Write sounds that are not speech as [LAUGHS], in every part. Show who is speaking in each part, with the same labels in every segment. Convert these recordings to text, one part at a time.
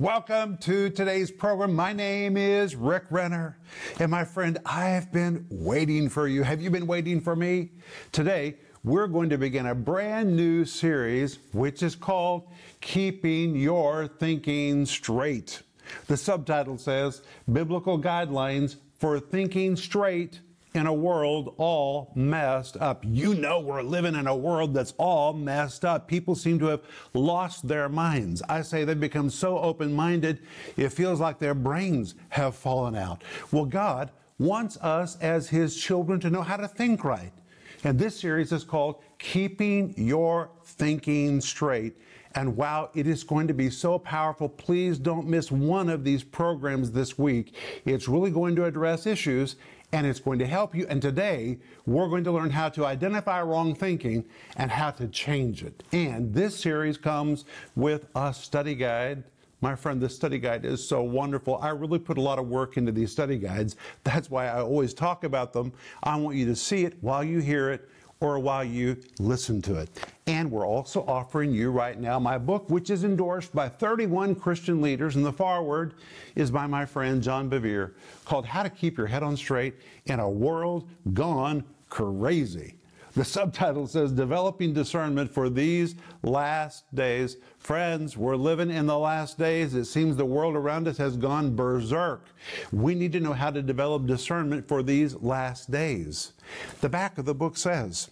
Speaker 1: Welcome to today's program. My name is Rick Renner. And my friend, I've been waiting for you. Have you been waiting for me? Today, we're going to begin a brand new series, which is called Keeping Your Thinking Straight. The subtitle says Biblical Guidelines for Thinking Straight in a world all messed up. You know, we're living in a world that's all messed up. People seem to have lost their minds. I say they've become so open minded, it feels like their brains have fallen out. Well, God wants us as His children to know how to think right. And this series is called Keeping Your Thinking Straight. And wow, it is going to be so powerful. Please don't miss one of these programs this week. It's really going to address issues and it's going to help you. And today, we're going to learn how to identify wrong thinking and how to change it. And this series comes with a study guide. My friend, this study guide is so wonderful. I really put a lot of work into these study guides. That's why I always talk about them. I want you to see it while you hear it or while you listen to it. And we're also offering you right now my book, which is endorsed by 31 Christian leaders, and the foreword is by my friend John Bevere, called How to Keep Your Head on Straight in a World Gone Crazy. The subtitle says Developing Discernment for These Last Days. Friends, we're living in the last days. It seems the world around us has gone berserk. We need to know how to develop discernment for these last days. The back of the book says,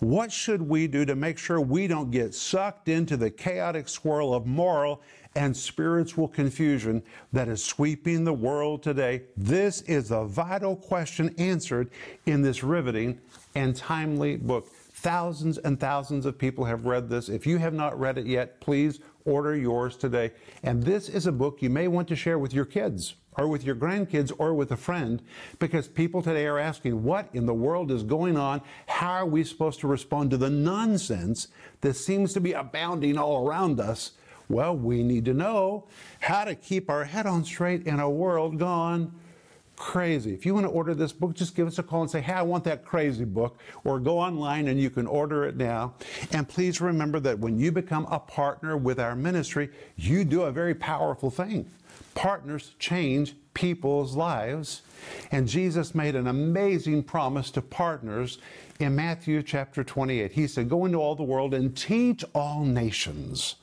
Speaker 1: what should we do to make sure we don't get sucked into the chaotic swirl of moral and spiritual confusion that is sweeping the world today? This is a vital question answered in this riveting and timely book. Thousands and thousands of people have read this. If you have not read it yet, please order yours today. And this is a book you may want to share with your kids or with your grandkids or with a friend because people today are asking, what in the world is going on? How are we supposed to respond to the nonsense that seems to be abounding all around us? Well, we need to know how to keep our head on straight in a world gone crazy. If you want to order this book, just give us a call and say, hey, I want that crazy book, or go online and you can order it now. And please remember that when you become a partner with our ministry, you do a very powerful thing. Partners change people's lives. And Jesus made an amazing promise to partners in Matthew chapter 28. He said, Go into all the world and teach all nations.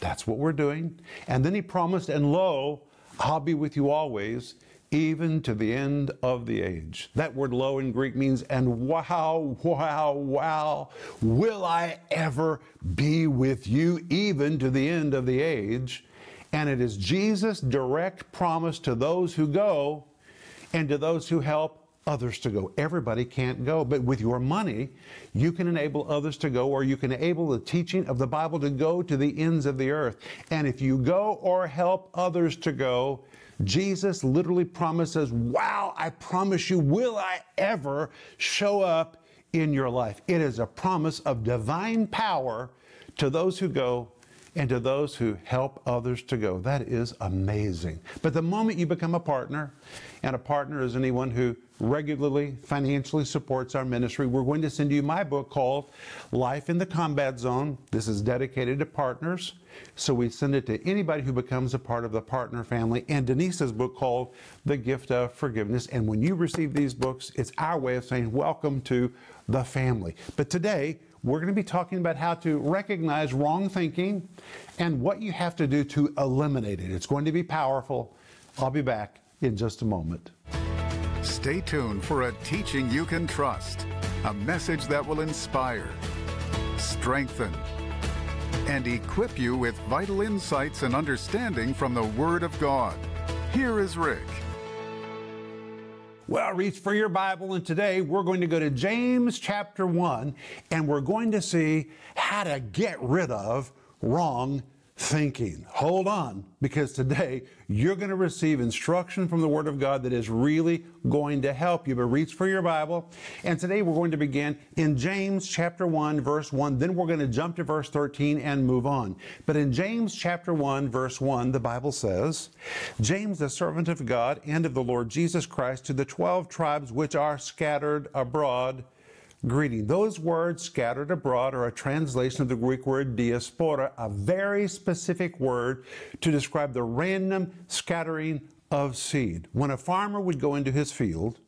Speaker 1: That's what we're doing. And then he promised, And lo, I'll be with you always even to the end of the age. That word lo in Greek means, and wow, wow, wow, will I ever be with you even to the end of the age? And it is Jesus' direct promise to those who go and to those who help others to go. Everybody can't go, but with your money, you can enable others to go, or you can enable the teaching of the Bible to go to the ends of the earth. And if you go or help others to go, Jesus literally promises, Wow, I promise you, will I ever show up in your life? It is a promise of divine power to those who go and to those who help others to go. That is amazing. But the moment you become a partner, and a partner is anyone who regularly financially supports our ministry, we're going to send you my book called Life in the Combat Zone. This is dedicated to partners. So we send it to anybody who becomes a part of the partner family. And Denise's book called The Gift of Forgiveness. And when you receive these books, it's our way of saying welcome to the family. But today, we're going to be talking about how to recognize wrong thinking and what you have to do to eliminate it. It's going to be powerful. I'll be back in just a moment.
Speaker 2: Stay tuned for a teaching you can trust, a message that will inspire, strengthen, and equip you with vital insights and understanding from the Word of God. Here is Rick.
Speaker 1: Well, reach for your Bible, and today we're going to go to James chapter 1, and we're going to see how to get rid of wrong thinking. Hold on, because today you're going to receive instruction from the Word of God that is really going to help you. But reach for your Bible. And today we're going to begin in James chapter 1, verse 1. Then we're going to jump to verse 13 and move on. But in James chapter 1, verse 1, the Bible says, James, the servant of God and of the Lord Jesus Christ, to the 12 tribes which are scattered abroad greeting. Those words scattered abroad are a translation of the Greek word diaspora, a very specific word to describe the random scattering of seed. When a farmer would go into his field,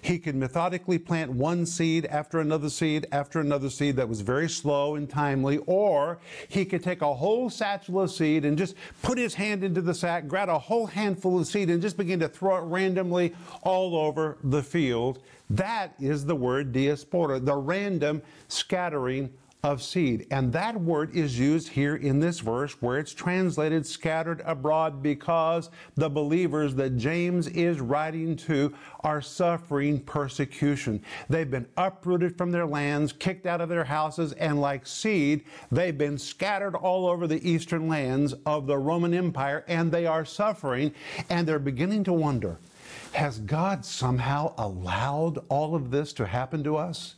Speaker 1: he could methodically plant one seed after another seed after another seed that was very slow and timely, or he could take a whole satchel of seed and just put his hand into the sack, grab a whole handful of seed, and just begin to throw it randomly all over the field. That is the word diaspora, the random scattering of seed. And that word is used here in this verse where it's translated scattered abroad because the believers that James is writing to are suffering persecution. They've been uprooted from their lands, kicked out of their houses, and like seed, they've been scattered all over the eastern lands of the Roman Empire, and they are suffering, and they're beginning to wonder. Has God somehow allowed all of this to happen to us?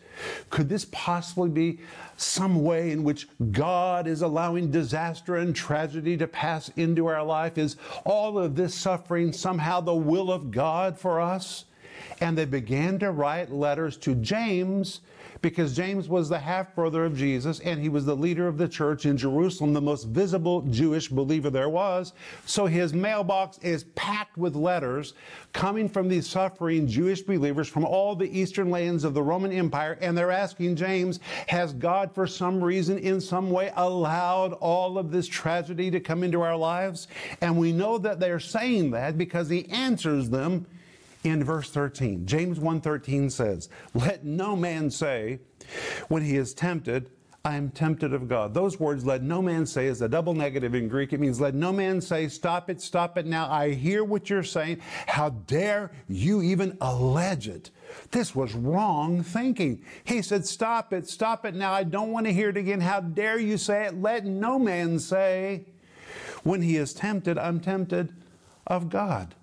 Speaker 1: Could this possibly be some way in which God is allowing disaster and tragedy to pass into our life? Is all of this suffering somehow the will of God for us? And they began to write letters to James because James was the half brother of Jesus and he was the leader of the church in Jerusalem, the most visible Jewish believer there was. So his mailbox is packed with letters coming from these suffering Jewish believers from all the eastern lands of the Roman Empire. And they're asking James, Has God for some reason, in some way, allowed all of this tragedy to come into our lives? And we know that they're saying that because he answers them in verse 13. James 1:13 says, "Let no man say when he is tempted, I am tempted of God." Those words let no man say is a double negative in Greek. It means let no man say, "Stop it, stop it now. I hear what you're saying. How dare you even allege it?" This was wrong thinking. He said, Stop it, stop it now. I don't want to hear it again. How dare you say it? Let no man say, When he is tempted, I'm tempted of God.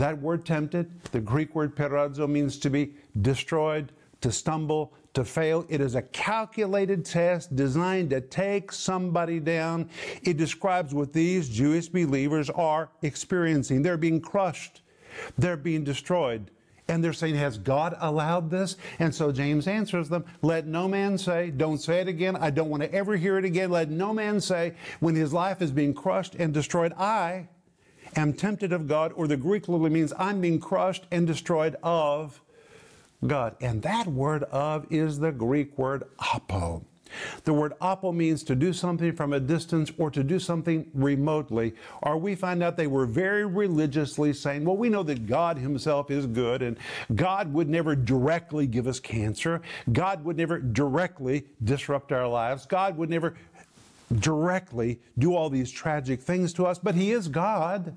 Speaker 1: That word tempted, the Greek word peirazo, means to be destroyed, to stumble, to fail. It is a calculated test designed to take somebody down. It describes what these Jewish believers are experiencing. They're being crushed, they're being destroyed. And they're saying, Has God allowed this? And so James answers them, Let no man say, don't say it again. I don't want to ever hear it again. Let no man say, when his life is being crushed and destroyed, I, am tempted of God, or the Greek literally means I'm being crushed and destroyed of God. And that word of is the Greek word apo. The word apo means to do something from a distance or to do something remotely. Or we find out they were very religiously saying, well, we know that God Himself is good and God would never directly give us cancer. God would never directly disrupt our lives. God would never directly do all these tragic things to us, but He is God.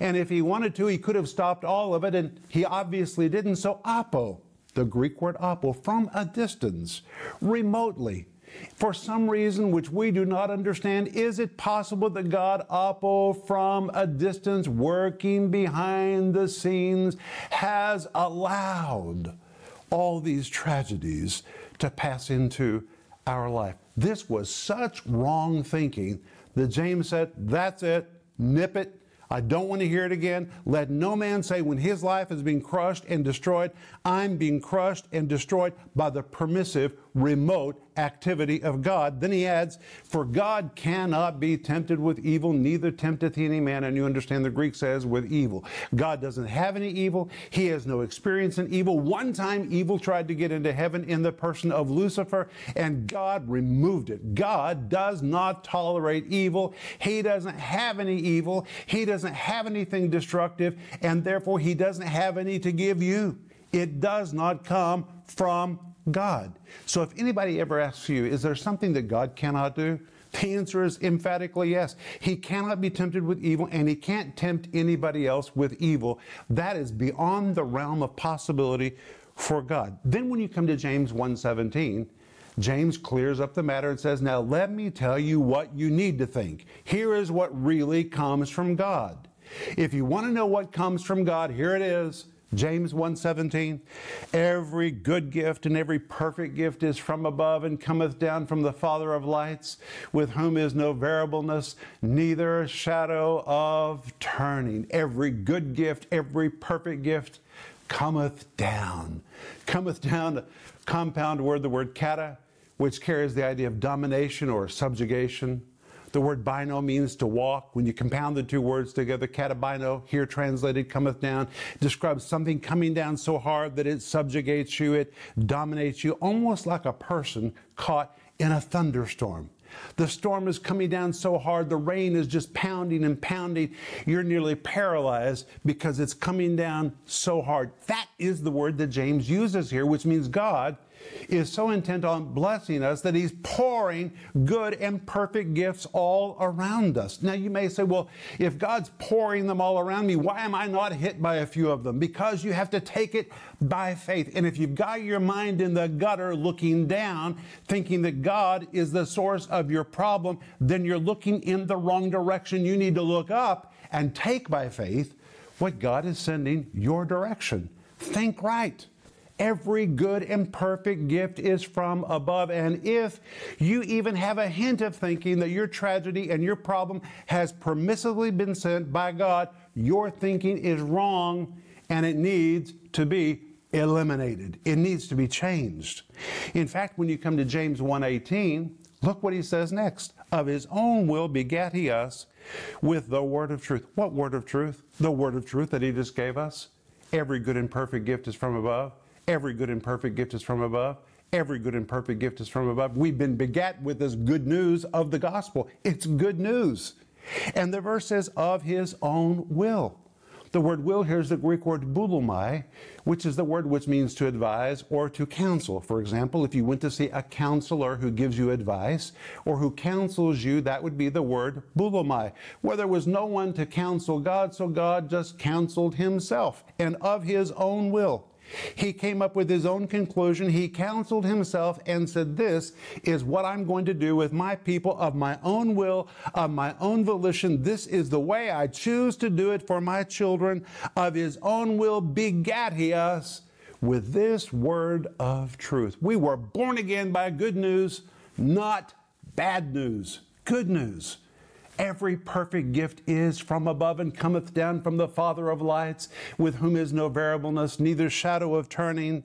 Speaker 1: And if He wanted to, He could have stopped all of it, and He obviously didn't. So, apo, the Greek word apo, from a distance, remotely, for some reason which we do not understand, is it possible that God, apo, from a distance, working behind the scenes, has allowed all these tragedies to pass into our life? This was such wrong thinking that James said, That's it, nip it. I don't want to hear it again. Let no man say when his life is being crushed and destroyed, I'm being crushed and destroyed by the permissive, remote activity of God. Then he adds, For God cannot be tempted with evil, neither tempteth he any man. And you understand the Greek says with evil. God doesn't have any evil. He has no experience in evil. One time evil tried to get into heaven in the person of Lucifer, and God removed it. God does not tolerate evil. He doesn't have any evil. He doesn't have anything destructive, and therefore he doesn't have any to give you. It does not come from God. So if anybody ever asks you, is there something that God cannot do? The answer is emphatically yes. He cannot be tempted with evil, and he can't tempt anybody else with evil. That is beyond the realm of possibility for God. Then when you come to James 1:17, James clears up the matter and says, Now let me tell you what you need to think. Here is what really comes from God. If you want to know what comes from God, here it is. James 1:17 Every good gift and every perfect gift is from above and cometh down from the Father of lights with whom is no variableness neither shadow of turning every good gift every perfect gift cometh down. Cometh down, a compound word, the word kata, which carries the idea of domination or subjugation. The word bino means to walk. When you compound the two words together, katabino, here translated, cometh down, describes something coming down so hard that it subjugates you, it dominates you, almost like a person caught in a thunderstorm. The storm is coming down so hard, the rain is just pounding and pounding. You're nearly paralyzed because it's coming down so hard. That is the word that James uses here, which means God is so intent on blessing us that he's pouring good and perfect gifts all around us. Now, you may say, well, if God's pouring them all around me, why am I not hit by a few of them? Because you have to take it by faith. And if you've got your mind in the gutter looking down, thinking that God is the source of your problem, then you're looking in the wrong direction. You need to look up and take by faith what God is sending your direction. Think right. Every good and perfect gift is from above. And if you even have a hint of thinking that your tragedy and your problem has permissively been sent by God, your thinking is wrong and it needs to be eliminated. It needs to be changed. In fact, when you come to James 1:18, look what he says next. Of his own will begat he us with the word of truth. What word of truth? The word of truth that he just gave us. Every good and perfect gift is from above. Every good and perfect gift is from above. Every good and perfect gift is from above. We've been begat with this good news of the gospel. It's good news. And the verse says, of his own will. The word will here is the Greek word boulomai, which is the word which means to advise or to counsel. For example, if you went to see a counselor who gives you advice or who counsels you, that would be the word boulomai. Where there was no one to counsel God, so God just counseled himself and of his own will. He came up with his own conclusion. He counseled himself and said, This is what I'm going to do with my people of my own will, of my own volition. This is the way I choose to do it for my children. Of his own will begat he us with this word of truth. We were born again by good news, not bad news. Good news. Every perfect gift is from above and cometh down from the Father of lights, with whom is no variableness, neither shadow of turning.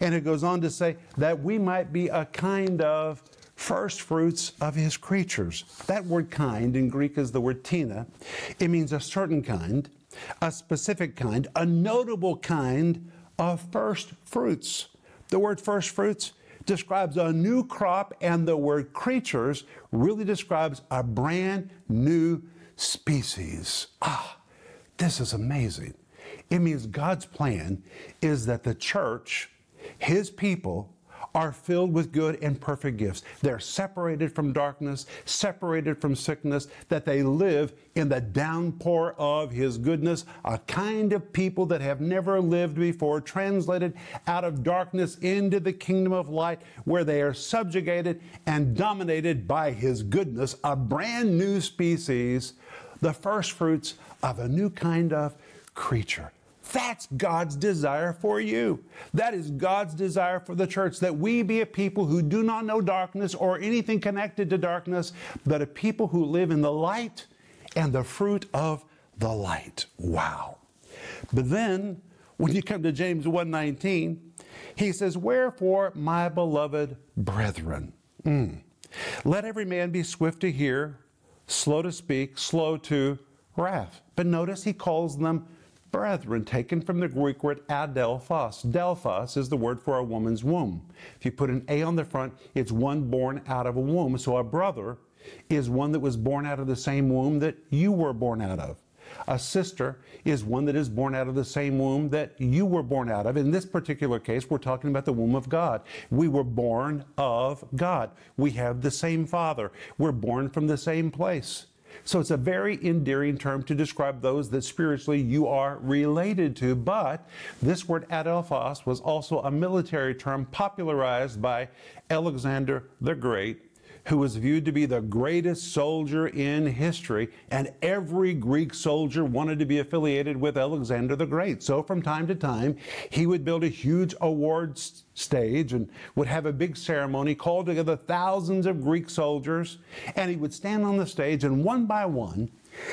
Speaker 1: And it goes on to say that we might be a kind of first fruits of his creatures. That word kind in Greek is the word tina. It means a certain kind, a specific kind, a notable kind of first fruits. The word first fruits describes a new crop, and the word creatures really describes a brand new species. Ah, this is amazing. It means God's plan is that the church, His people, are filled with good and perfect gifts. They're separated from darkness, separated from sickness, that they live in the downpour of His goodness, a kind of people that have never lived before, translated out of darkness into the kingdom of light, where they are subjugated and dominated by His goodness, a brand new species, the first fruits of a new kind of creature. That's God's desire for you. That is God's desire for the church that we be a people who do not know darkness or anything connected to darkness, but a people who live in the light and the fruit of the light. Wow. But then when you come to James 1:19, he says, "Wherefore, my beloved brethren, mm, let every man be swift to hear, slow to speak, slow to wrath." But notice he calls them brethren, taken from the Greek word adelphos. Delphos is the word for a woman's womb. If you put an A on the front, it's one born out of a womb. So a brother is one that was born out of the same womb that you were born out of. A sister is one that is born out of the same womb that you were born out of. In this particular case, we're talking about the womb of God. We were born of God. We have the same Father. We're born from the same place. So it's a very endearing term to describe those that spiritually you are related to. But this word adelphos was also a military term popularized by Alexander the Great who was viewed to be the greatest soldier in history, and every Greek soldier wanted to be affiliated with Alexander the Great. So from time to time, he would build a huge awards stage and would have a big ceremony, call together thousands of Greek soldiers, and he would stand on the stage, and one by one,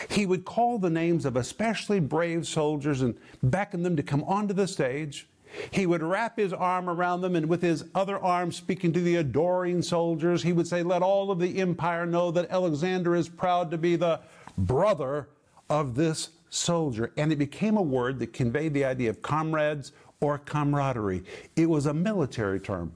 Speaker 1: he would call the names of especially brave soldiers and beckon them to come onto the stage. He would wrap his arm around them and with his other arm speaking to the adoring soldiers, he would say, Let all of the empire know that Alexander is proud to be the brother of this soldier. And it became a word that conveyed the idea of comrades or camaraderie. It was a military term.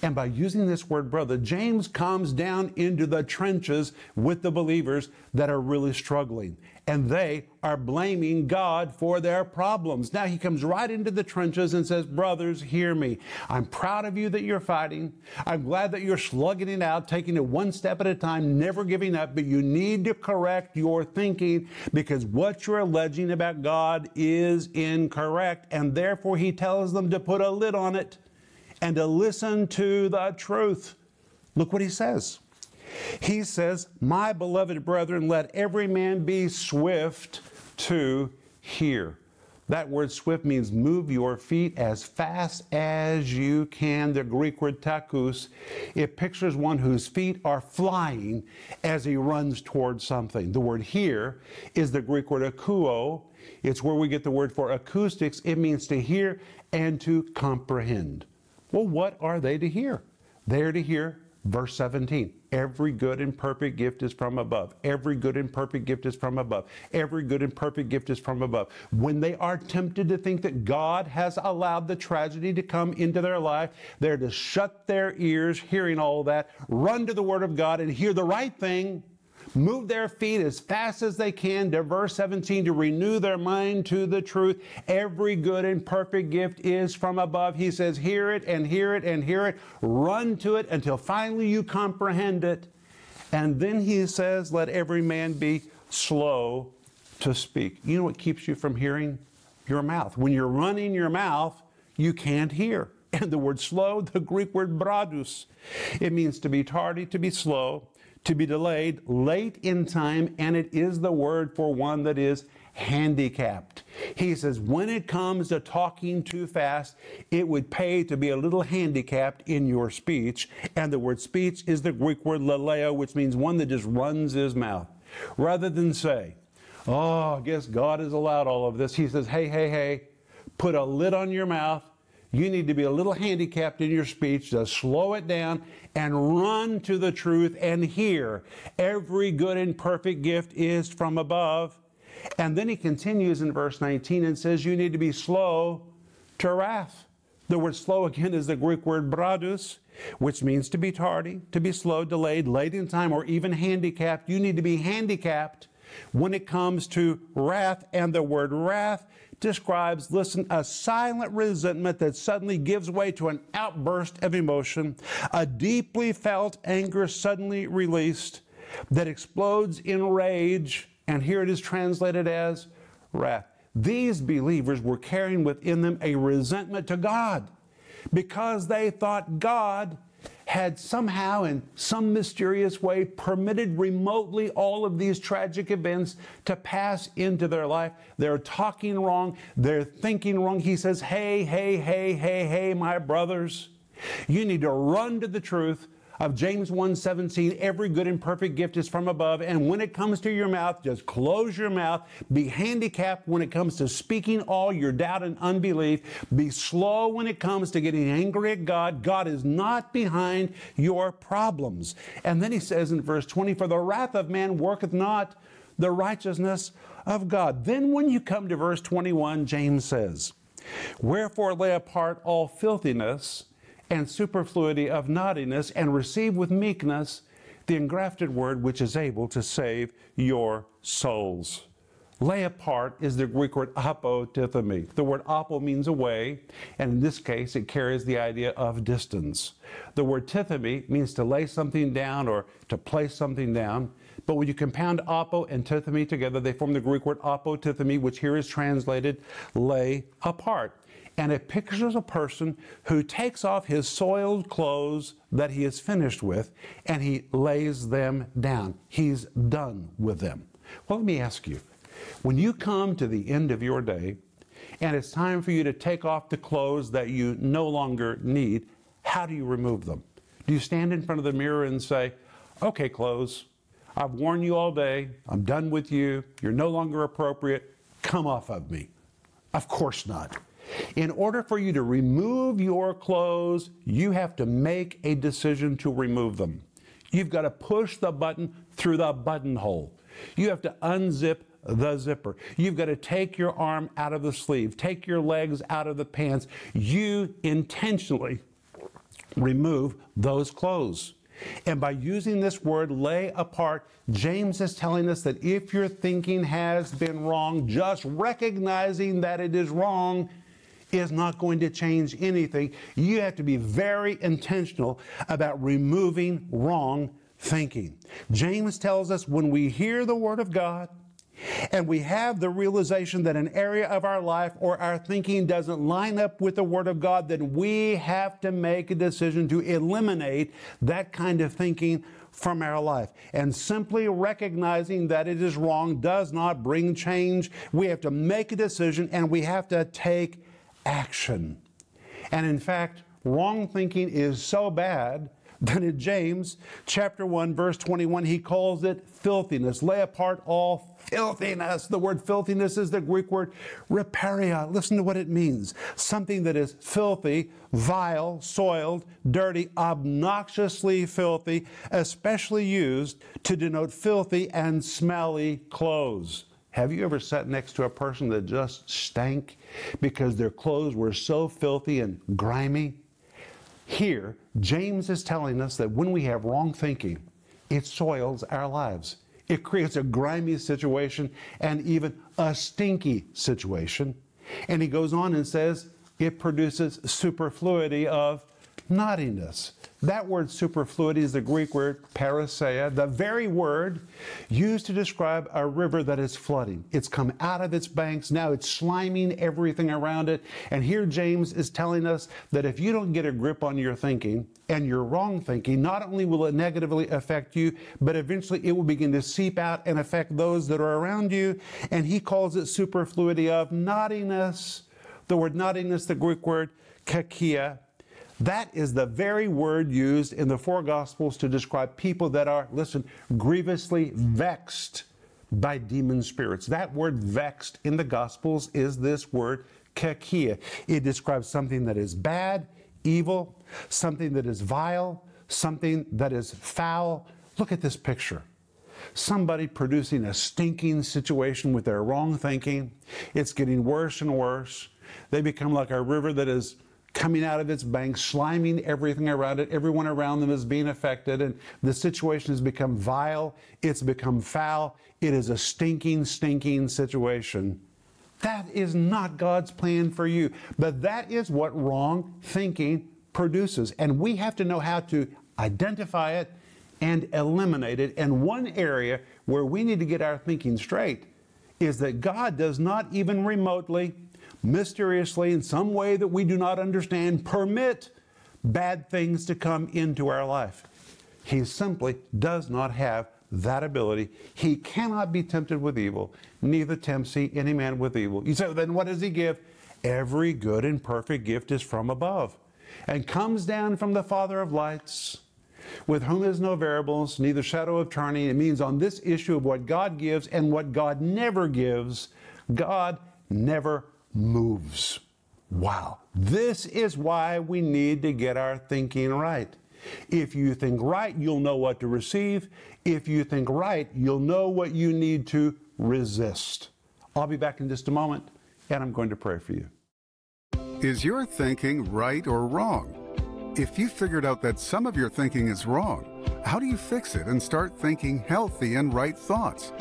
Speaker 1: And by using this word brother, James comes down into the trenches with the believers that are really struggling. And they are blaming God for their problems. Now he comes right into the trenches and says, Brothers, hear me. I'm proud of you that you're fighting. I'm glad that you're slugging it out, taking it one step at a time, never giving up. But you need to correct your thinking because what you're alleging about God is incorrect. And therefore, he tells them to put a lid on it and to listen to the truth. Look what he says. He says, My beloved brethren, let every man be swift to hear. That word swift means move your feet as fast as you can. The Greek word takus, it pictures one whose feet are flying as he runs towards something. The word hear is the Greek word akuo. It's where we get the word for acoustics. It means to hear and to comprehend. Well, what are they to hear? They're to hear verse 17. Every good and perfect gift is from above. Every good and perfect gift is from above. Every good and perfect gift is from above. When they are tempted to think that God has allowed the tragedy to come into their life, they're to shut their ears hearing all that, run to the Word of God and hear the right thing move their feet as fast as they can to verse 17 to renew their mind to the truth. Every good and perfect gift is from above. He says, Hear it and hear it and hear it. Run to it until finally you comprehend it. And then he says, Let every man be slow to speak. You know what keeps you from hearing? Your mouth. When you're running your mouth, you can't hear. And the word slow, the Greek word bradus, it means to be tardy, to be slow, to be delayed late in time, and it is the word for one that is handicapped. He says, when it comes to talking too fast, it would pay to be a little handicapped in your speech. And the word speech is the Greek word laleo, which means one that just runs his mouth. Rather than say, oh, I guess God has allowed all of this, he says, hey, hey, hey, put a lid on your mouth you need to be a little handicapped in your speech, to slow it down and run to the truth and hear. Every good and perfect gift is from above. And then he continues in verse 19 and says, You need to be slow to wrath. The word slow again is the Greek word bradus, which means to be tardy, to be slow, delayed, late in time, or even handicapped. You need to be handicapped when it comes to wrath. And the word wrath describes, listen, a silent resentment that suddenly gives way to an outburst of emotion, a deeply felt anger suddenly released that explodes in rage. And here it is translated as wrath. These believers were carrying within them a resentment to God because they thought God had somehow, in some mysterious way, permitted remotely all of these tragic events to pass into their life. They're talking wrong, they're thinking wrong. He says, Hey, hey, hey, hey, hey, my brothers, you need to run to the truth of James 1:17, every good and perfect gift is from above, and when it comes to your mouth, just close your mouth. Be handicapped when it comes to speaking all your doubt and unbelief. Be slow when it comes to getting angry at God. God is not behind your problems. And then he says in verse 20, for the wrath of man worketh not the righteousness of God. Then when you come to verse 21, James says, Wherefore lay apart all filthiness and superfluity of naughtiness, and receive with meekness the engrafted word which is able to save your souls. Lay apart is the Greek word apotithemi. The word apo means away, and in this case, it carries the idea of distance. The word tithemi means to lay something down or to place something down. But when you compound apo and tithemi together, they form the Greek word apotithemi, which here is translated lay apart and it pictures a person who takes off his soiled clothes that he is finished with and he lays them down. He's done with them. Well, let me ask you when you come to the end of your day and it's time for you to take off the clothes that you no longer need, how do you remove them? Do you stand in front of the mirror and say, Okay, clothes, I've worn you all day. I'm done with you. You're no longer appropriate. Come off of me. Of course not. In order for you to remove your clothes, you have to make a decision to remove them. You've got to push the button through the buttonhole. You have to unzip the zipper. You've got to take your arm out of the sleeve, take your legs out of the pants. You intentionally remove those clothes. And by using this word lay apart, James is telling us that if your thinking has been wrong, just recognizing that it is wrong is not going to change anything. You have to be very intentional about removing wrong thinking. James tells us when we hear the Word of God, and we have the realization that an area of our life or our thinking doesn't line up with the Word of God, then we have to make a decision to eliminate that kind of thinking from our life. And simply recognizing that it is wrong does not bring change. We have to make a decision and we have to take action. And in fact, wrong thinking is so bad that in James chapter 1 verse 21 he calls it filthiness. Lay apart all filthiness. The word filthiness is the Greek word rhiparia. Listen to what it means. Something that is filthy, vile, soiled, dirty, obnoxiously filthy, especially used to denote filthy and smelly clothes. Have you ever sat next to a person that just stank because their clothes were so filthy and grimy? Here, James is telling us that when we have wrong thinking, it soils our lives. It creates a grimy situation and even a stinky situation. And he goes on and says it produces superfluity of naughtiness. That word superfluity is the Greek word parousia, the very word used to describe a river that is flooding. It's come out of its banks, now it's sliming everything around it. And here James is telling us that if you don't get a grip on your thinking and your wrong thinking, not only will it negatively affect you, but eventually it will begin to seep out and affect those that are around you. And he calls it superfluity of naughtiness. The word naughtiness, the Greek word kakia, that is the very word used in the four Gospels to describe people that are, listen, grievously vexed by demon spirits. That word vexed in the Gospels is this word kakia. It describes something that is bad, evil, something that is vile, something that is foul. Look at this picture. Somebody producing a stinking situation with their wrong thinking. It's getting worse and worse. They become like a river that is coming out of its banks, sliming everything around it. Everyone around them is being affected, and the situation has become vile. It's become foul. It is a stinking, stinking situation. That is not God's plan for you. But that is what wrong thinking produces. And we have to know how to identify it and eliminate it. And one area where we need to get our thinking straight is that God does not even remotely mysteriously, in some way that we do not understand, permit bad things to come into our life. He simply does not have that ability. He cannot be tempted with evil, neither tempts he any man with evil. You say, then what does he give? Every good and perfect gift is from above and comes down from the Father of lights, with whom is no variables, neither shadow of turning. It means on this issue of what God gives and what God never gives, God never moves. Wow. This is why we need to get our thinking right. If you think right, you'll know what to receive. If you think right, you'll know what you need to resist. I'll be back in just a moment, and I'm going to pray for you.
Speaker 2: Is your thinking right or wrong? If you figured out that some of your thinking is wrong, how do you fix it and start thinking healthy and right thoughts?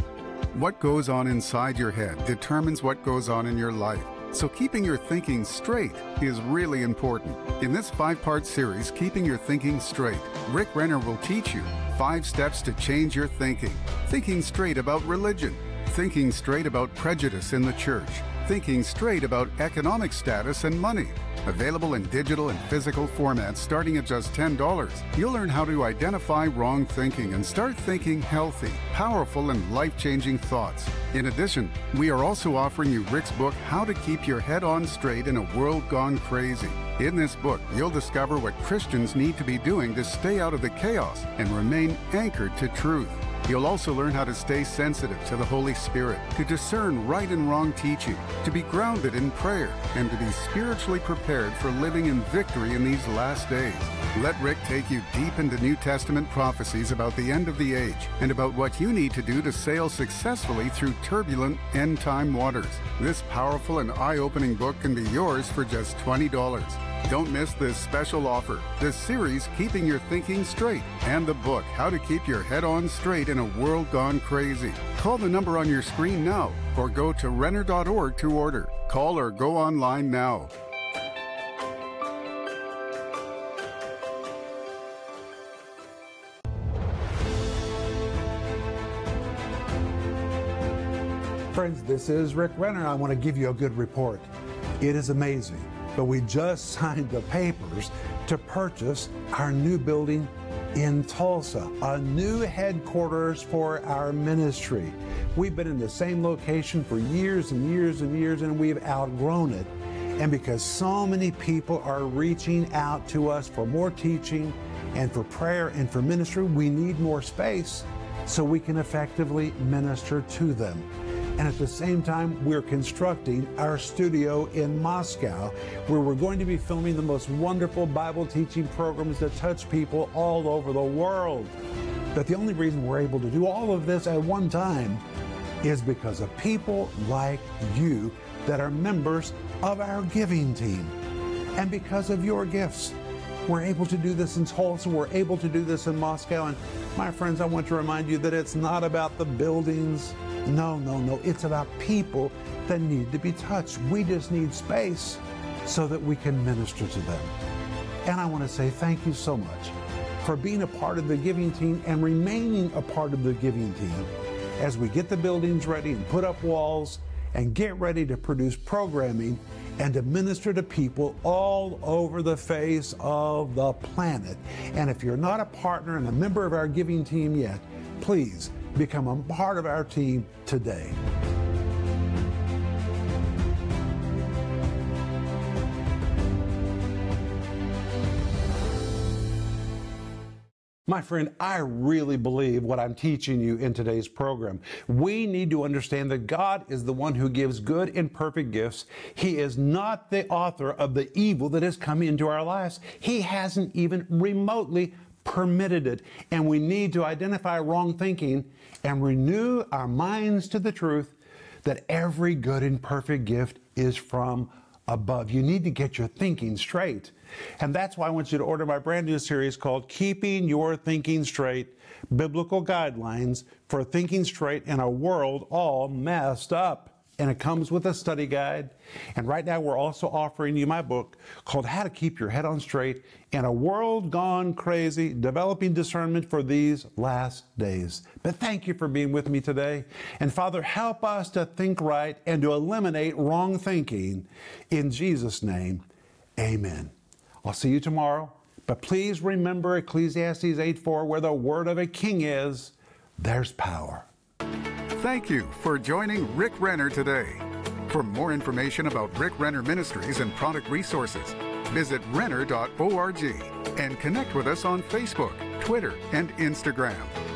Speaker 2: What goes on inside your head determines what goes on in your life. So, keeping your thinking straight is really important. In this five part series, Keeping Your Thinking Straight, Rick Renner will teach you five steps to change your thinking. Thinking straight about religion, thinking straight about prejudice in the church, thinking straight about economic status and money Available in digital and physical formats starting at just $10, you'll learn how to identify wrong thinking and start thinking healthy, powerful, and life changing thoughts. In addition, we are also offering you Rick's book, How to Keep Your Head On Straight in a World Gone Crazy. In this book, you'll discover what Christians need to be doing to stay out of the chaos and remain anchored to truth. You'll also learn how to stay sensitive to the Holy Spirit, to discern right and wrong teaching, to be grounded in prayer, and to be spiritually prepared for living in victory in these last days. Let Rick take you deep into New Testament prophecies about the end of the age and about what you need to do to sail successfully through turbulent end time waters. This powerful and eye opening book can be yours for just $20. Don't miss this special offer the series Keeping Your Thinking Straight and the book How to Keep Your Head On Straight in a World Gone Crazy. Call the number on your screen now or go to Renner.org to order. Call or go online now.
Speaker 1: Friends, this is Rick Renner. I want to give you a good report. It is amazing, but we just [LAUGHS] signed the papers to purchase our new building in Tulsa, a new headquarters for our ministry. We've been in the same location for years and years and years, and we've outgrown it. And because so many people are reaching out to us for more teaching and for prayer and for ministry, we need more space so we can effectively minister to them. And at the same time, we're constructing our studio in Moscow, where we're going to be filming the most wonderful Bible teaching programs that touch people all over the world. But the only reason we're able to do all of this at one time is because of people like you that are members of our giving team and because of your gifts. We're able to do this in Tulsa, we're able to do this in Moscow. And my friends, I want to remind you that it's not about the buildings. No, no, no. It's about people that need to be touched. We just need space so that we can minister to them. And I want to say thank you so much for being a part of the giving team and remaining a part of the giving team as we get the buildings ready and put up walls and get ready to produce programming and to minister to people all over the face of the planet. And if you're not a partner and a member of our giving team yet, please become a part of our team today. My friend, I really believe what I'm teaching you in today's program. We need to understand that God is the one who gives good and perfect gifts. He is not the author of the evil that has come into our lives. He hasn't even remotely permitted it. And we need to identify wrong thinking and renew our minds to the truth that every good and perfect gift is from above. You need to get your thinking straight. And that's why I want you to order my brand new series called Keeping Your Thinking Straight Biblical Guidelines for Thinking Straight in a World All Messed Up and it comes with a study guide. And right now, we're also offering you my book called How to Keep Your Head on Straight in a World Gone Crazy Developing Discernment for These Last Days. But thank you for being with me today. And Father, help us to think right and to eliminate wrong thinking. In Jesus' name, amen. I'll see you tomorrow. But please remember Ecclesiastes 8:4 where the word of a king is, there's power.
Speaker 2: Thank you for joining Rick Renner today. For more information about Rick Renner Ministries and product resources, visit renner.org and connect with us on Facebook, Twitter, and Instagram.